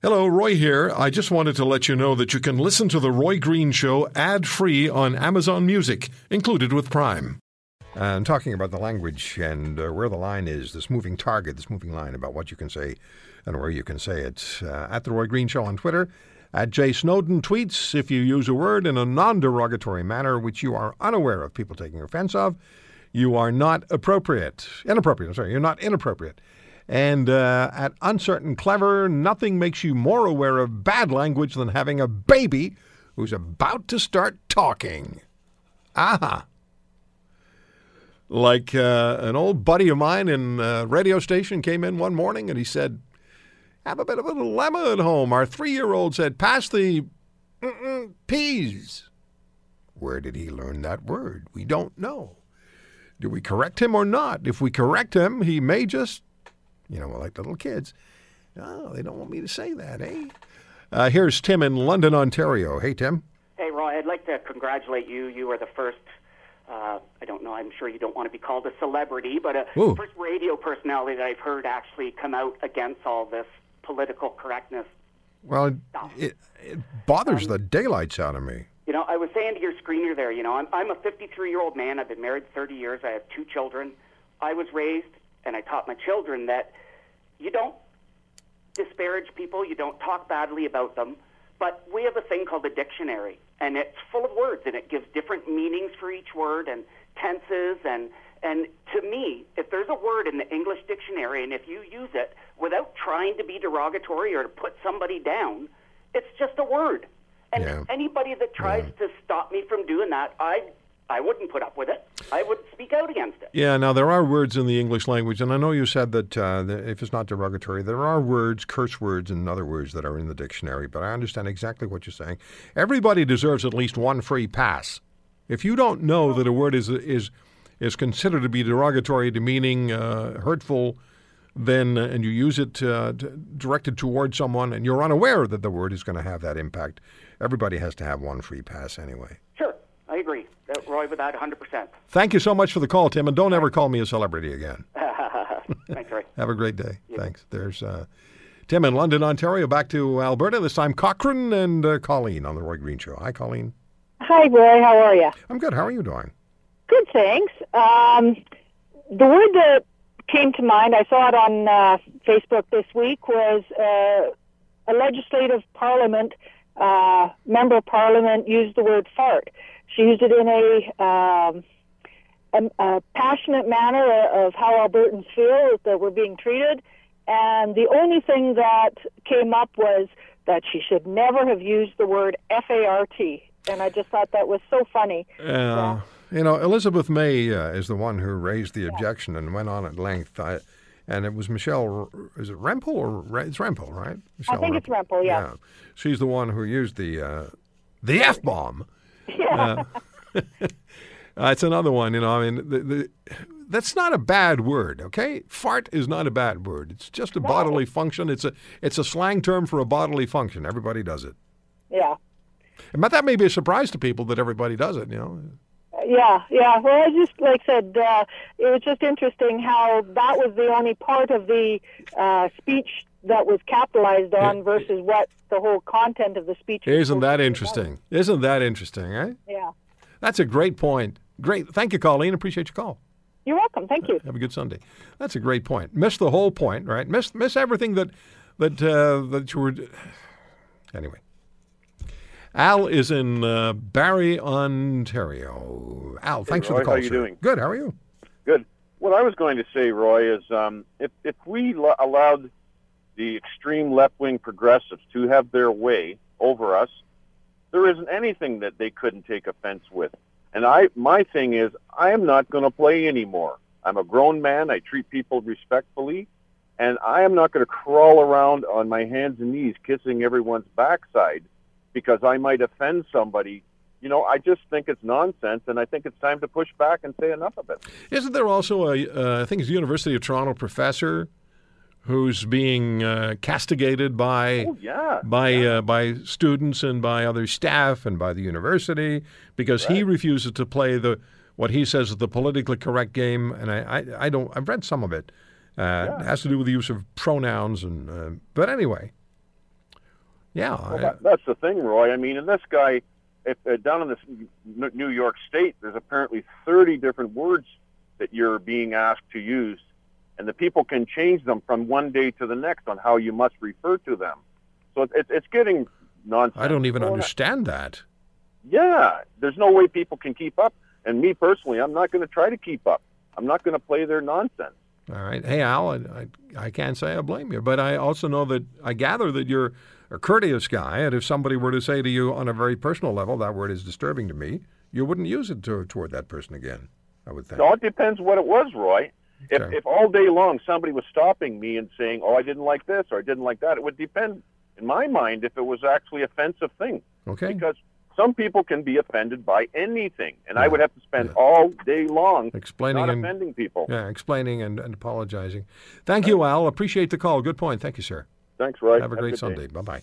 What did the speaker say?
Hello, Roy here. I just wanted to let you know that you can listen to The Roy Green Show ad free on Amazon Music, included with Prime. And talking about the language and uh, where the line is, this moving target, this moving line about what you can say and where you can say it. Uh, at The Roy Green Show on Twitter, at Jay Snowden tweets if you use a word in a non derogatory manner which you are unaware of people taking offense of, you are not appropriate. Inappropriate, I'm sorry, you're not inappropriate. And uh, at Uncertain Clever, nothing makes you more aware of bad language than having a baby who's about to start talking. Aha. Like uh, an old buddy of mine in a radio station came in one morning and he said, Have a bit of a dilemma at home. Our three year old said, Pass the peas. Where did he learn that word? We don't know. Do we correct him or not? If we correct him, he may just you know, like little kids. Oh, they don't want me to say that, eh? Uh, here's Tim in London, Ontario. Hey, Tim. Hey, Roy, I'd like to congratulate you. You are the first, uh, I don't know, I'm sure you don't want to be called a celebrity, but a Ooh. first radio personality that I've heard actually come out against all this political correctness. Well, it, it, it bothers the daylights out of me. You know, I was saying to your screener there, you know, I'm, I'm a 53 year old man. I've been married 30 years. I have two children. I was raised and I taught my children that you don't disparage people, you don't talk badly about them, but we have a thing called a dictionary, and it's full of words, and it gives different meanings for each word and tenses and and to me, if there's a word in the English dictionary, and if you use it without trying to be derogatory or to put somebody down, it's just a word. And Yeah. anybody that tries to stop me from doing that, I I wouldn't put up with it. I would against it. Yeah, now there are words in the English language, and I know you said that uh, that if it's not derogatory, there are words, curse words, and other words that are in the dictionary, but I understand exactly what you're saying. Everybody deserves at least one free pass. If you don't know that a word is is is considered to be derogatory, demeaning, uh, hurtful, then uh, and you use it uh, t- directed towards someone, and you're unaware that the word is going to have that impact, everybody has to have one free pass anyway. Sure, Roy, with that, 100%. Thank you so much for the call, Tim, and don't ever call me a celebrity again. Thanks, Roy. Have a great day. Thanks. There's uh, Tim in London, Ontario. Back to Alberta. This time, Cochrane and uh, Colleen on the Roy Green Show. Hi, Colleen. Hi, Roy. How are you? I'm good. How are you doing? Good, thanks. Um, the word that came to mind, I saw it on uh, Facebook this week, was uh, a legislative parliament uh, member of parliament used the word fart. She used it in a, um, a, a passionate manner of how Albertans feel that we're being treated. And the only thing that came up was that she should never have used the word F A R T. And I just thought that was so funny. Uh, You know, Elizabeth May uh, is the one who raised the objection and went on at length. I, and it was Michelle, is it Rempel or it's Rempel, right? Michelle think it's Rempel, yeah. She's the one who used the uh, the F bomb. Yeah. Uh, it's another one, you know. I mean, the, the, that's not a bad word, okay? Fart is not a bad word. It's just a bodily function. It's a it's a slang term for a bodily function. Everybody does it. yeah. But that may be a surprise to people that everybody does it, you know. Yeah, yeah. Well, I just like I said, uh, it was just interesting how that was the only part of the uh, speech that was capitalized on versus what the whole content of the speech. was Isn't that to be interesting? Isn't that interesting, eh? Yeah. That's a great point. Great. Thank you, Colleen. Appreciate your call. You're welcome. Thank you. Have a good Sunday. That's a great point. Miss the whole point, right? Miss miss everything that that uh, that you were. Anyway, Al is in uh, Barrie, Ontario. Al, thanks for Roy, the call. how are you sir. doing? Good. How are you? Good. What I was going to say, Roy, is um, if if we lo- allowed the extreme left-wing progressives to have their way over us, there isn't anything that they couldn't take offense with. And I, my thing is, I am not going to play anymore. I'm a grown man. I treat people respectfully, and I am not going to crawl around on my hands and knees kissing everyone's backside because I might offend somebody. You know, I just think it's nonsense, and I think it's time to push back and say enough of it. Isn't there also a, uh, I think it's a University of Toronto professor who's being uh, castigated by Oh yeah, by uh, by students and by other staff and by the university because he refuses to play the what he says is the politically correct game. And I, I, I don't. I've read some of it. Uh, It has to do with the use of pronouns and. Uh, but anyway, Yeah. Well, that, that's the thing, Roy. I mean, and this guy, if, uh, down in this New York State, there's apparently 30 different words that you're being asked to use, and the people can change them from one day to the next on how you must refer to them. So it, it, it's getting nonsense. I don't even understand that. Yeah, there's no way people can keep up. And me personally, I'm not going to try to keep up. I'm not going to play their nonsense. All right. Hey, Al, I, I, I can't say I blame you, but I also know that I gather that you're a courteous guy, and if somebody were to say to you on a very personal level, that word is disturbing to me, you wouldn't use it to, toward that person again, I would think. It all depends what it was, Roy. If, Okay. if all day long somebody was stopping me and saying, "Oh, I didn't like this" or "I didn't like that," it would depend, in my mind, if it was actually offensive thing. Okay. Because some people can be offended by anything, and I would have to spend Yeah. all day long Explaining not and offending people. yeah, explaining and, and apologizing. Thank you, Al. Appreciate the call. Good point. Thank you, sir. Thanks, Roy. Have a good great. Sunday. Bye bye.